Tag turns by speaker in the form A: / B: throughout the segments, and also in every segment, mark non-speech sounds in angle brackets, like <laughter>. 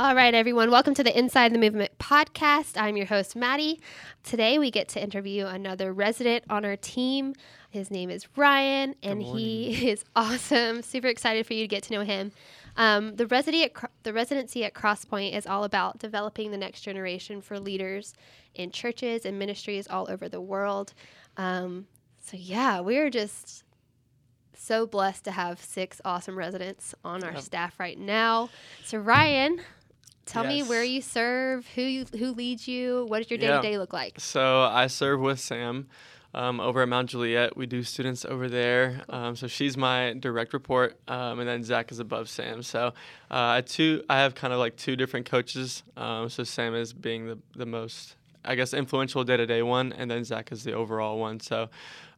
A: All right, everyone. Welcome to the Inside the Movement podcast. I'm your host, Maddie. Today, we get to interview another resident on our team. His name is Ryan, and he <laughs> is awesome. Super excited for you to get to know him. Um, the, residency at, the residency at Crosspoint is all about developing the next generation for leaders in churches and ministries all over the world. Um, so, yeah, we're just so blessed to have six awesome residents on our
B: Yep.
A: staff right now. So, Ryan, tell me where you serve, who you, who leads you, what does your day to day look like?
B: So I serve with Sam um, over at Mount Juliet. We do students over there. Um, so she's my direct report, um, and then Zach is above Sam. So uh, I two I have kind of like two different coaches. Um, so Sam is being the the most I guess influential day to day one, and then Zach is the overall one. So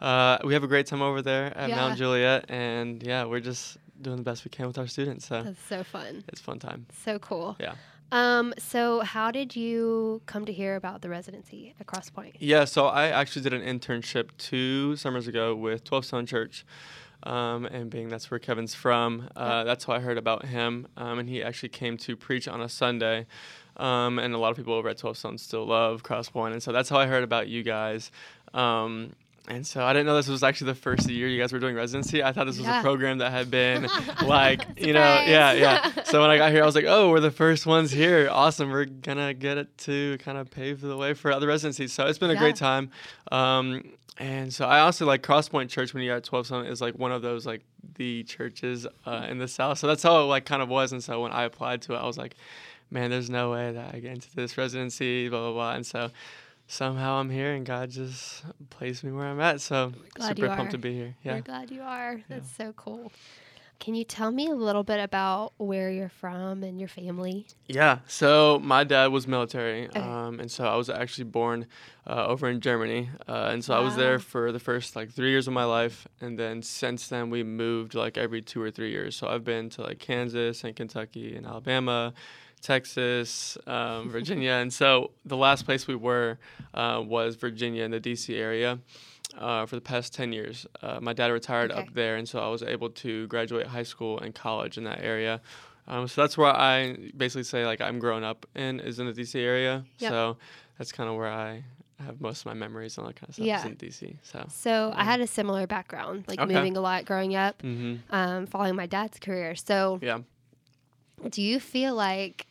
B: uh, we have a great time over there at
A: Yeah.
B: Mount Juliet, and yeah, we're just doing the best we can with our students. So
A: That's so fun.
B: it's a fun time.
A: So cool.
B: Yeah.
A: Um, so how did you come to hear about the residency at Cross Point?
B: Yeah, so I actually did an internship two summers ago with 12 Stone Church. Um, and being that's where Kevin's from, uh, that's how I heard about him. Um, and he actually came to preach on a Sunday. Um, and a lot of people over at 12 Stone still love Crosspoint. And so that's how I heard about you guys. Um, and so I didn't know this was actually the first year you guys were doing residency. I thought this was
A: Yeah.
B: a program that had been <laughs> like, <laughs> you know, yeah, yeah. <laughs> So when I got here, I was like, oh, we're the first ones here. Awesome. We're going to get it to kind of pave the way for other residencies. So it's been a
A: Yeah.
B: great time. Um, and so I also like Crosspoint Church when you got 12 Sun is like one of those like the churches uh, in the South. So that's how it like kind of was. And so when I applied to it, I was like, man, there's no way that I get into this residency, blah, blah, blah. And so somehow I'm here and God just placed me where I'm at. So
A: glad
B: super pumped to be here. Yeah.
A: We're glad you are. That's so cool. Can you tell me a little bit about where you're from and your family?
B: Yeah. So my dad was military,
A: Okay.
B: um, and so I was actually born uh, over in Germany, uh, and so I was there for the first like three years of my life, and then since then we moved like every two or three years. So I've been to like Kansas and Kentucky and Alabama. Texas, um, Virginia, and so the last place we were uh, was Virginia in the D.C. area uh, for the past 10 years. Uh, my dad retired
A: Okay.
B: up there, and so I was able to graduate high school and college in that area. Um, so that's where I basically say like I'm growing up in is in the DC area.
A: Yep.
B: So that's kind of where I have most of my memories and all that kind of stuff
A: Yeah.
B: is in DC. So.
A: So I had a similar background, like
B: Okay.
A: moving a lot growing up,
B: hmm
A: um, following my dad's career. So
B: Yeah.
A: do you feel like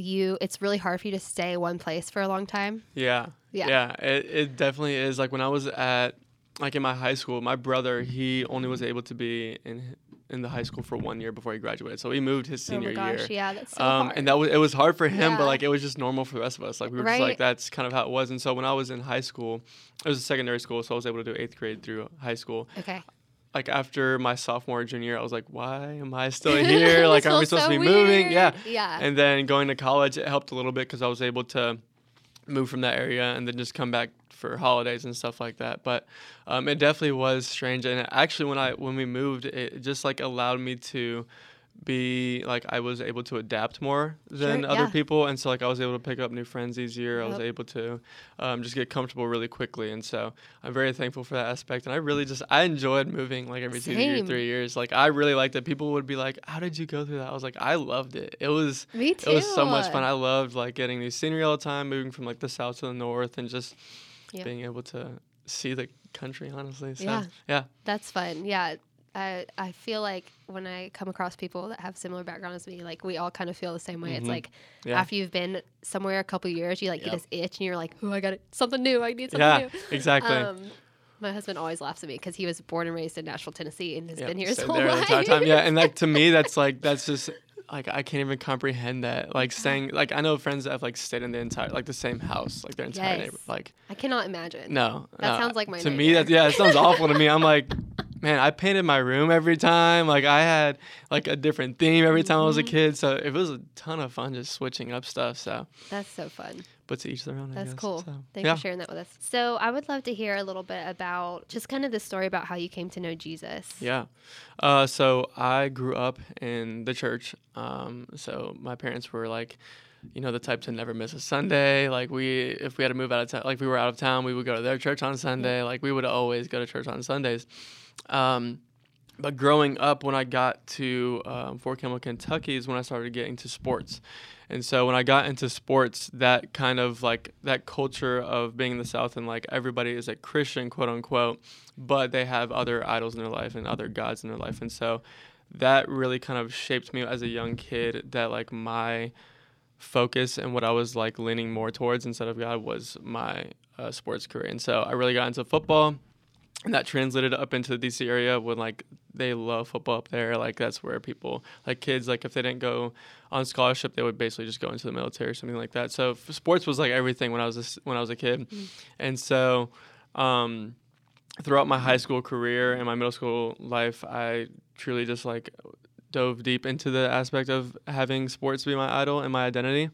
A: you it's really hard for you to stay one place for a long time?
B: Yeah.
A: Yeah.
B: Yeah. It, it definitely is. Like when I was at like in my high school, my brother he only was able to be in in the high school for one year before he graduated. So he moved his senior
A: oh my gosh,
B: year.
A: yeah, that's so
B: um,
A: hard.
B: and that was it was hard for him,
A: Yeah.
B: but like it was just normal for the rest of us. Like we were just like that's kind of how it was. And so when I was in high school, it was a secondary school, so I was able to do eighth grade through high school.
A: okay.
B: Like after my sophomore junior I was like, why am I still <laughs> here? Like, aren't we supposed
A: so
B: to be moving? Yeah.
A: Yeah.
B: And then going to college, it helped a little bit because I was able to move from that area and then just come back for holidays and stuff like that. But um, it definitely was strange. And actually, when I when we moved, it just like allowed me to be like I was able to adapt more than
A: Sure,
B: other
A: yeah.
B: people, and so like I was able to pick up new friends easier. I was able to um, just get comfortable really quickly, and so I'm very thankful for that aspect. And I really just I enjoyed moving like every two
A: Same.
B: years, three years. Like I really liked it. People would be like, "How did you go through that?" I was like, "I loved it. It was."
A: Me too.
B: It was so much fun. I loved like getting new scenery all the time, moving from like the south to the north, and just
A: Yeah.
B: being able to see the country. Honestly, so
A: Yeah.
B: yeah,
A: That's fun. Yeah. I, I feel like when I come across people that have similar backgrounds as me, like we all kind of feel the same way. It's
B: Mhm.
A: like
B: yeah,
A: after you've been somewhere a couple years, you like get this itch and you're like, oh, I got it. Something new. I need something
B: yeah,
A: new.
B: exactly.
A: Um, my husband always laughs at me because he was born and raised in Nashville, Tennessee, and has
B: Yeah,
A: been here his whole
B: there the
A: life.
B: entire time. Yeah, and like to me, that's <laughs> like that's just like I can't even comprehend that. Like staying, like I know friends that have like stayed in the entire like the same house, like their entire
A: Yes.
B: neighborhood. Like
A: I cannot imagine.
B: no,
A: That
B: no.
A: sounds like my
B: to me. That yeah, it sounds awful to me. I'm like. Man, I painted my room every time. Like I had like a different theme every time I was a
A: Mhm.
B: kid. So it was a ton of fun just switching up stuff. So,
A: That's so fun.
B: but to each their own. I
A: That's
B: guess.
A: cool.
B: So,
A: Thanks
B: yeah.
A: for sharing that with us. So I would love to hear a little bit about just kind of the story about how you came to know Jesus.
B: Yeah. Uh, so I grew up in the church. Um, so my parents were like, you know, the type to never miss a Sunday. Like we, if we had to move out of town, like we were out of town, we would go to their church on Sunday. Like we would always go to church on Sundays. Um, but growing up, when I got to um, Fort Campbell, Kentucky, is when I started getting to sports. And so when I got into sports, that kind of like that culture of being in the South and like everybody is a Christian, quote unquote, but they have other idols in their life and other gods in their life. And so that really kind of shaped me as a young kid that like my focus and what I was like leaning more towards instead of God was my uh, sports career. And so I really got into football and that translated up into the DC area when like they love football up there. Like that's where people like kids like if they didn't go on scholarship, they would basically just go into the military or something like that. So sports was like everything when I was a, when I was a kid, mm-hmm. and so um, throughout my high school career and my middle school life, I truly just like dove deep into the aspect of having sports be my idol and my identity.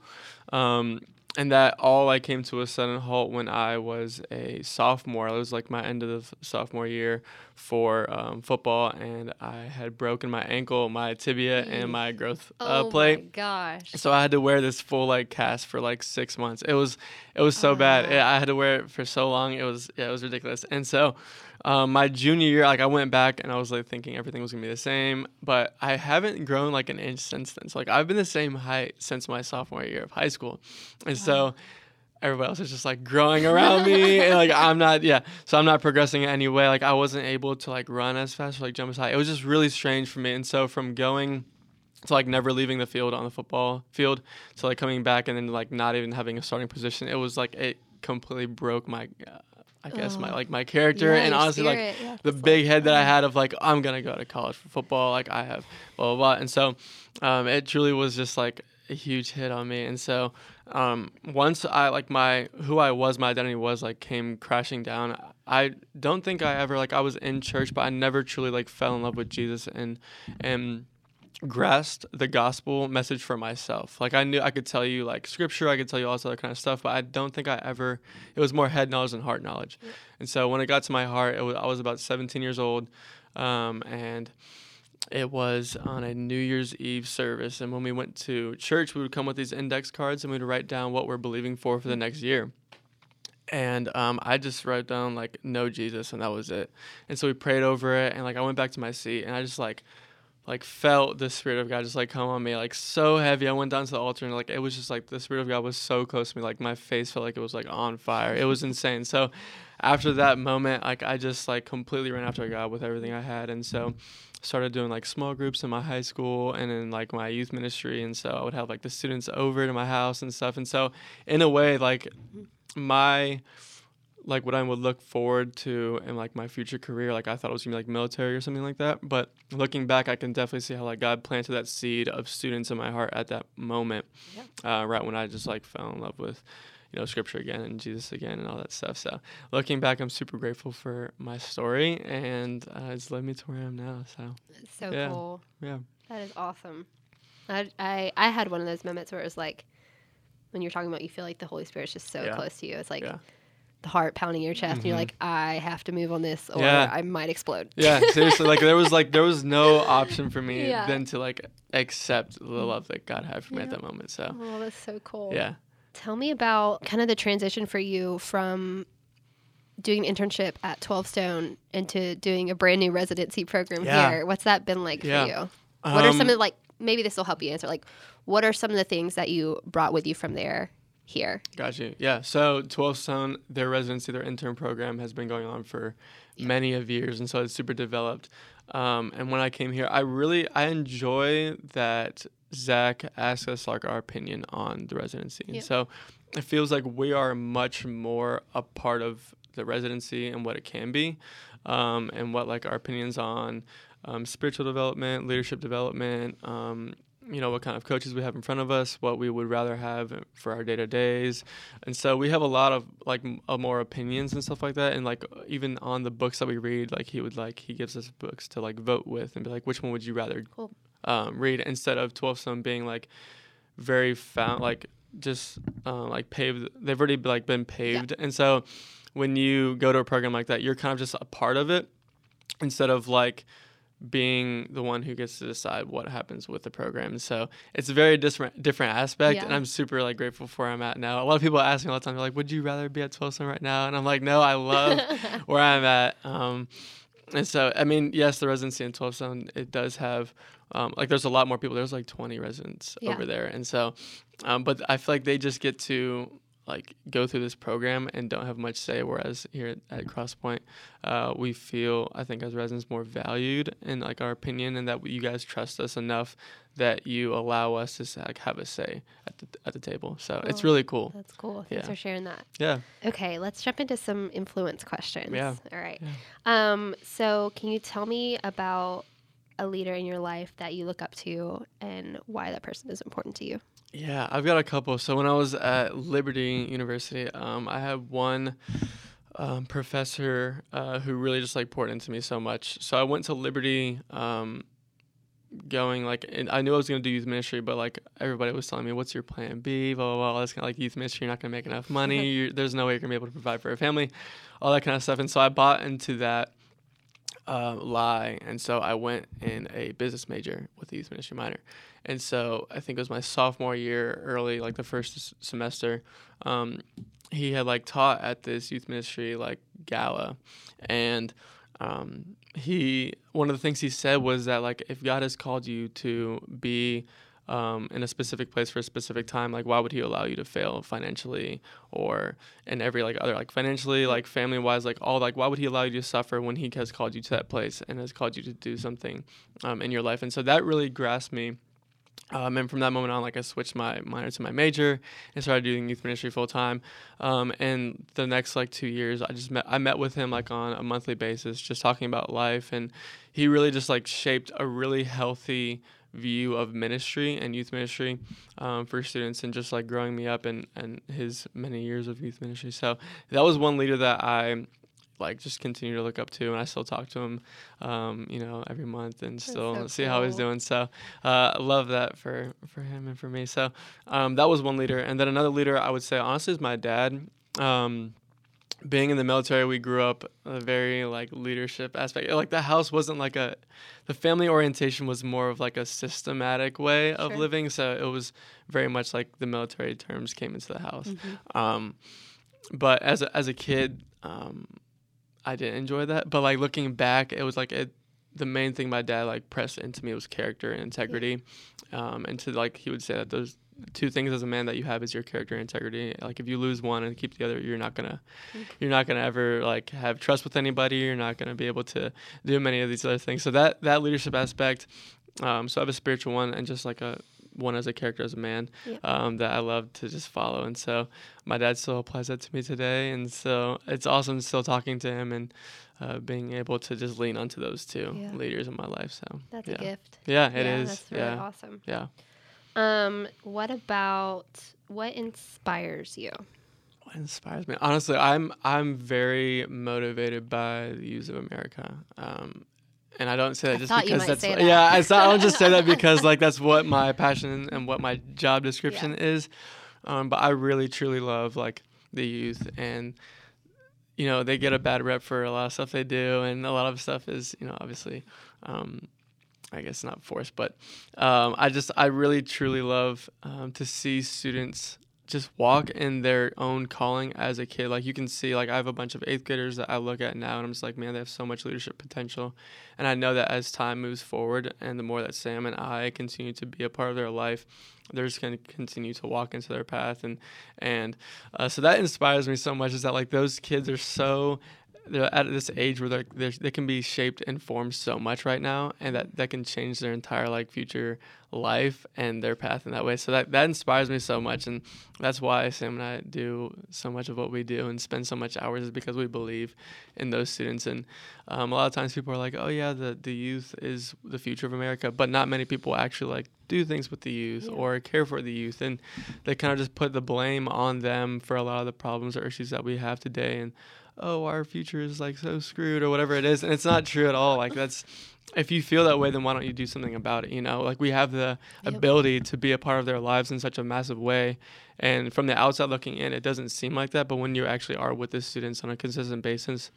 B: Um, and that all I came to a sudden halt when I was a sophomore. It was like my end of the sophomore year for um, football, and I had broken my ankle, my tibia, and my growth uh,
A: oh
B: plate.
A: Oh my gosh!
B: So I had to wear this full like cast for like six months. It was it was so uh. bad. It, I had to wear it for so long. It was yeah, it was ridiculous. And so um, my junior year, like I went back and I was like thinking everything was gonna be the same, but I haven't grown like an inch since then. So like I've been the same height since my sophomore year of high school, and wow. so everybody else is just like growing around me and like <laughs> I'm not yeah. So I'm not progressing in any way. Like I wasn't able to like run as fast or like jump as high. It was just really strange for me. And so from going to like never leaving the field on the football field to like coming back and then like not even having a starting position it was like it completely broke my uh, I guess oh. my like my character. Yeah, and honestly spirit. like yeah, the big like, head that I had of like I'm gonna go to college for football like I have blah blah blah. And so um, it truly was just like a huge hit on me. And so um, once I like my who I was my identity was like came crashing down I don't think I ever like I was in church but I never truly like fell in love with Jesus. And and grasped the gospel message for myself. Like I knew I could tell you like scripture, I could tell you all this other kind of stuff, but I don't think I ever. It was more head knowledge than heart knowledge. Yeah. And so when it got to my heart, was, I was about 17 years old, um, and it was on a New Year's Eve service. And when we went to church, we would come with these index cards and we'd write down what we're believing for for the next year. And um, I just wrote down like no Jesus, and that was it. And so we prayed over it, and like I went back to my seat, and I just like like felt the spirit of God just like come on me like so heavy. I went down to the altar and like it was just like the spirit of God was so close to me. Like my face felt like it was like on fire. It was insane. So after that moment, like I just like completely ran after God with everything I had, and so started doing like small groups in my high school and in like my youth ministry, and so I would have like the students over to my house and stuff, and so in a way like my like what I would look forward to in like my future career. Like I thought it was gonna be like military or something like that. But looking back, I can definitely see how like God planted that seed of students in my heart at that moment, yeah. uh, right when I just like fell in love with, you know, Scripture again and Jesus again and all that stuff. So looking back, I'm super grateful for my story and uh, it's led me to where I am now. So
A: so
B: yeah.
A: cool.
B: Yeah,
A: that is awesome. I, I I had one of those moments where it was like when you're talking about you feel like the Holy Spirit's just so yeah. close to you. It's like. Yeah heart pounding your chest, mm-hmm. and you're mm-hmm. like, I have to move on this, or yeah. I might explode.
B: Yeah, seriously. like there was like there was no option for me <laughs> yeah. than to like accept the love that God had for me yeah. at that moment. So.
A: Oh, that's so cool.
B: Yeah.
A: Tell me about kind of the transition for you from doing an internship at 12 Stone into doing a brand new residency program yeah. here. What's that been like yeah. for you? Um, what are some um, of like maybe this will help you answer like what are some of the things that you brought with you from there here.
B: Gotcha. Yeah. So 12 Stone, their residency, their intern program has been going on for yeah. many of years, and so it's super developed. Um, and when I came here, I really I enjoy that Zach asked us like our opinion on the residency, and so it feels like we are much more a part of the residency and what it can be, um, and what like our opinions on um, spiritual development, leadership development, um, you know what kind of coaches we have in front of us, what we would rather have for our day to days, and so we have a lot of like m- uh, more opinions and stuff like that. And like even on the books that we read, like he would like he gives us books to like vote with and be like, which one would you rather
A: cool.
B: um, read instead of Twelve Stone being like very found like just uh, like paved. They've already like been paved, yeah. and so when you go to a program like that, you're kind of just a part of it instead of like being the one who gets to decide what happens with the program. So it's a very different different aspect, yeah. and I'm super like grateful for where I'm at now. A lot of people ask me all the time, they're like, "Would you rather be at Stone right now?" And I'm like, "No, I love <laughs> where I'm at." Um, and so I mean, yes, the residency in 12 Stone it does have um, like there's a lot more people. There's like 20 residents
A: Yeah.
B: over there, and so, um, but I feel like they just get to like go through this program and don't have much say. Whereas here at, at Crosspoint, uh, we feel I think as residents more valued in like our opinion, and that you guys trust us enough that you allow us to like have a say at the at the table. So it's really cool.
A: That's cool. Thanks
B: Yeah.
A: for sharing that.
B: Yeah.
A: Okay, let's jump into some influence questions.
B: Yeah.
A: All right. Um, so can you tell me about a leader in your life that you look up to and why that person is important to you?
B: Yeah, I've got a couple. So when I was at Liberty University, um, I had one um, professor uh, who really just like poured into me so much. So I went to Liberty, um, going like, and I knew I was gonna do youth ministry, but like everybody was telling me, "What's your plan B?" Blah blah blah. All this kind of like youth ministry, you're not gonna make enough money. <laughs> You're, there's no way you're gonna be able to provide for a family, all that kind of stuff. And so I bought into that uh, lie, and so I went in a business major with a youth ministry minor. And so I think it was my sophomore year, early like the first s- semester. Um, he had like taught at this youth ministry like gala, and um, he one of the things he said was that like if God has called you to be um, in a specific place for a specific time, like why would He allow you to fail financially or in every like other like financially, like family wise, like all like why would He allow you to suffer when He has called you to that place and has called you to do something um, in your life? And so that really grasped me. Um, and from that moment on, like I switched my minor to my major and started doing youth ministry full time. Um, and the next like two years, I just met I met with him like on a monthly basis, just talking about life, and he really just like shaped a really healthy view of ministry and youth ministry um, for students, and just like growing me up in and his many years of youth ministry. So that was one leader that I like just continue to look up to and I still talk to him um, you know every month and still
A: so
B: see how he's doing. So uh, I love that for for him and for me. So um, that was one leader. And then another leader I would say honestly is my dad. Um, being in the military we grew up a very like leadership aspect. Like the house wasn't like a the family orientation was more of like a systematic way of
A: Sure.
B: living. So it was very much like the military terms came into the house. Um, but as a, as a kid, um, I didn't enjoy that. But like looking back, it was like it, the main thing my dad like pressed into me was character and integrity, um, and to like he would say that those two things as a man that you have is your character integrity. Like if you lose one and keep the other, you're not gonna you're not gonna ever like have trust with anybody. You're not gonna be able to do many of these other things. So that that leadership aspect. Um, so I have a spiritual one and just like a one as a character as a man um, that I love to just follow. And so my dad still applies that to me today. And so it's awesome still talking to him and uh, being able to just lean onto those two
A: Yeah.
B: leaders in my life. So
A: That's
B: yeah.
A: a gift.
B: Yeah, it
A: yeah,
B: is.
A: That's really
B: yeah.
A: awesome.
B: Yeah.
A: Um, what about what inspires you?
B: What inspires me? Honestly, I'm I'm very motivated by the use of America. Um, and I don't say that
A: I
B: just because that's
A: that.
B: yeah. I, I don't just say that <laughs> because like that's what my passion and what my job description is. Um, but I really truly love like the youth and you know they get a bad rep for a lot of stuff they do and a lot of stuff is you know obviously um, I guess not forced, but um, I just I really truly love um, to see students just walk in their own calling as a kid. Like you can see, like I have a bunch of eighth graders that I look at now, and I'm just like, man, they have so much leadership potential. And I know that as time moves forward, and the more that Sam and I continue to be a part of their life, they're just to continue to walk into their path. And and uh, so that inspires me so much. Is that like those kids are so they're at this age where they're, they're, they can be shaped and formed so much right now and that, that can change their entire like future life and their path in that way. So that, that inspires me so much and that's why sam and i do so much of what we do and spend so much hours is because we believe in those students. And um, a lot of times people are like oh yeah the, the youth is the future of america but not many people actually like do things with the youth
A: Yeah.
B: or care for the youth and they kind of just put the blame on them for a lot of the problems or issues that we have today and oh our future is like so screwed or whatever it is and it's not true at all like that's if you feel that way then why don't you do something about it you know like we have the
A: Yep.
B: ability to be a part of their lives in such a massive way and from the outside looking in it doesn't seem like that but when you actually are with the students on a consistent basis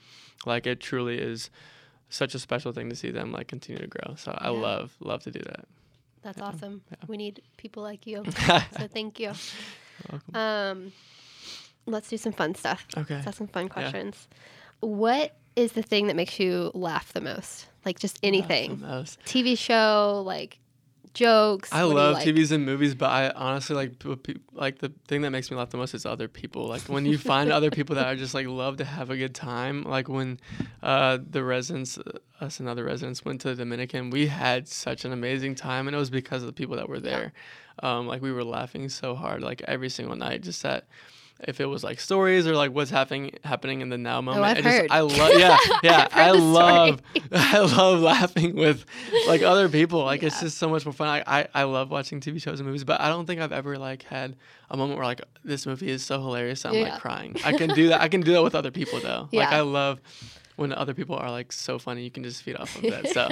B: like it truly is such a special thing to see them like continue to grow so i
A: Yeah.
B: love love to do that
A: That's
B: Yeah,
A: awesome.
B: yeah.
A: We need people like you. <laughs> so thank you. Um, let's do some fun stuff.
B: okay
A: Let's have some fun questions. What is the thing that makes you laugh the most? Like just anything. TV show, like jokes.
B: I love
A: like?
B: TVs and movies, but I honestly like like the thing that makes me laugh the most is other people. Like when you find <laughs> other people that are just like love to have a good time. Like when uh, the residents, uh, us and other residents went to the Dominican, we had such an amazing time, and it was because of the people that were there. Um, like we were laughing so hard, like every single night, just that. If it was like stories or like what's happening happening in the now oh, moment,
A: Oh, I've
B: it just,
A: heard.
B: I love yeah <laughs> yeah I love <laughs> I love laughing with like other people. Like it's just so much more fun. I, I I love watching TV shows and movies, but I don't think I've ever like had a moment where like this movie is so hilarious I'm
A: Yeah.
B: like crying. I can do that. I can do that with other people though.
A: Yeah. <laughs>
B: Like I love when other people are like so funny. You can just feed off of that. So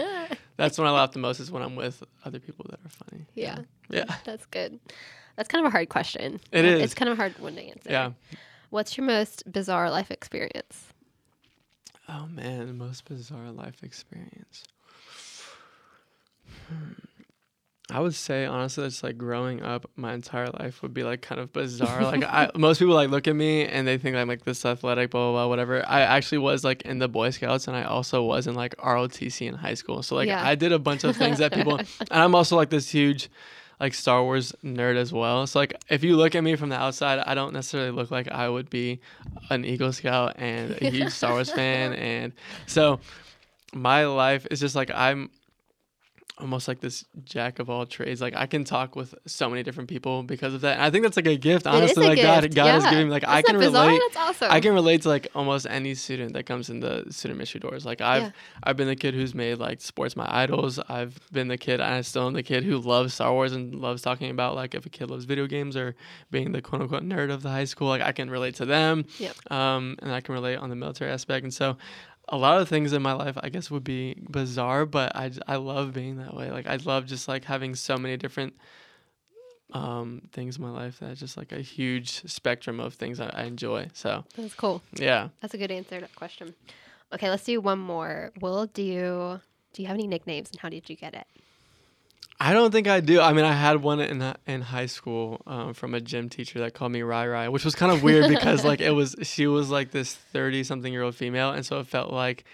B: that's when I laugh the most is when I'm with other people that are funny.
A: yeah,
B: Yeah.
A: that's good. That's kind of a hard question.
B: It
A: Uh. It's kind of a hard one to answer.
B: Yeah.
A: What's your most bizarre life experience?
B: Oh man, the most bizarre life experience. Hmm. I would say honestly, that's like growing up. My entire life would be like kind of bizarre. like I, <laughs> most people like look at me and they think I'm like this athletic, blah blah blah, whatever. I actually was like in the Boy Scouts and I also was in like ROTC in high school. So like
A: Yeah.
B: I did a bunch of things that people. <laughs> and I'm also like this huge, like Star Wars nerd as well. So like if you look at me from the outside, I don't necessarily look like I would be an Eagle Scout and a huge Star Wars <laughs> fan. And so my life is just like I'm almost like this jack of all trades. Like I can talk with so many different people because of that. And I think that's like a gift,
A: is
B: honestly.
A: a
B: like God,
A: gift,
B: God has
A: yeah.
B: given me like I can
A: bizarre?
B: relate.
A: That's awesome.
B: I can relate to like almost any student that comes in the student ministry doors. Like I've
A: Yeah.
B: I've been the kid who's made like sports my idols. I've been the kid and I still am the kid who loves Star Wars and loves talking about like if a kid loves video games or being the quote unquote nerd of the high school. Like I can relate to them.
A: Yep.
B: Um, and I can relate on the military aspect. And so a lot of things in my life I guess would be bizarre, but i, I love being that way. Like I love just like having so many different um things in my life that's just like a huge spectrum of things I, I enjoy. So
A: That's cool.
B: yeah.
A: That's a good answer to that question. Okay, let's do one more. Will do you do you have any nicknames and how did you get it?
B: I don't think I do. I mean, I had one in in high school um, from a gym teacher that called me Rai Rai, which was kind of weird <laughs> because like it was she was like this thirty something year old female, and so it felt like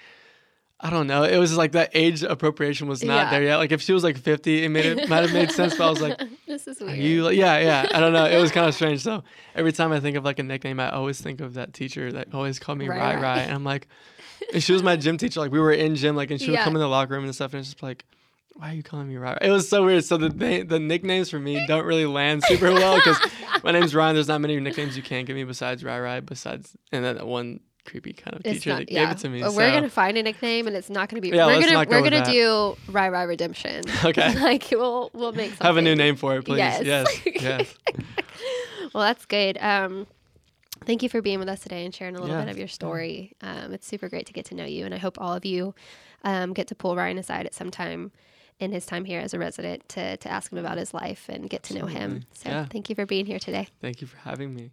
B: I don't know. It was like that age appropriation was not
A: Yeah.
B: there yet. Like if she was like fifty, it made it might have made sense. But I was like, <laughs>
A: this is weird.
B: you? Like, yeah, yeah. I don't know. It was kind of <laughs> strange. So every time I think of like a nickname, I always think of that teacher that always called me
A: Rai
B: Rai and I'm like, and she was my gym teacher. Like we were in gym, like, and she would come in the locker room and stuff, and it's just like why are you calling me Ryan? It was so weird. So the the nicknames for me don't really land super well because my name's Ryan. There's not many nicknames you can give me besides Rai Rai. Besides, and then that one creepy kind of
A: It's
B: teacher
A: not,
B: that
A: yeah.
B: gave it to me.
A: But
B: so.
A: We're gonna find a nickname, and it's not gonna be.
B: Yeah,
A: we're gonna
B: go
A: we're gonna
B: that.
A: do Rai Rai Redemption. <laughs>
B: Okay. <laughs>
A: like we'll we'll make something.
B: Have a new name for it, please.
A: Yes.
B: Yes, <laughs> yes.
A: Well, that's good. Um, thank you for being with us today and sharing a little
B: Yeah.
A: bit of your story. Um, it's super great to get to know you, and I hope all of you um, get to pull Ryan aside at some time in his time here as a resident to to ask him about his life and get to know him. So
B: Yeah.
A: thank you for being here today.
B: Thank you for having me.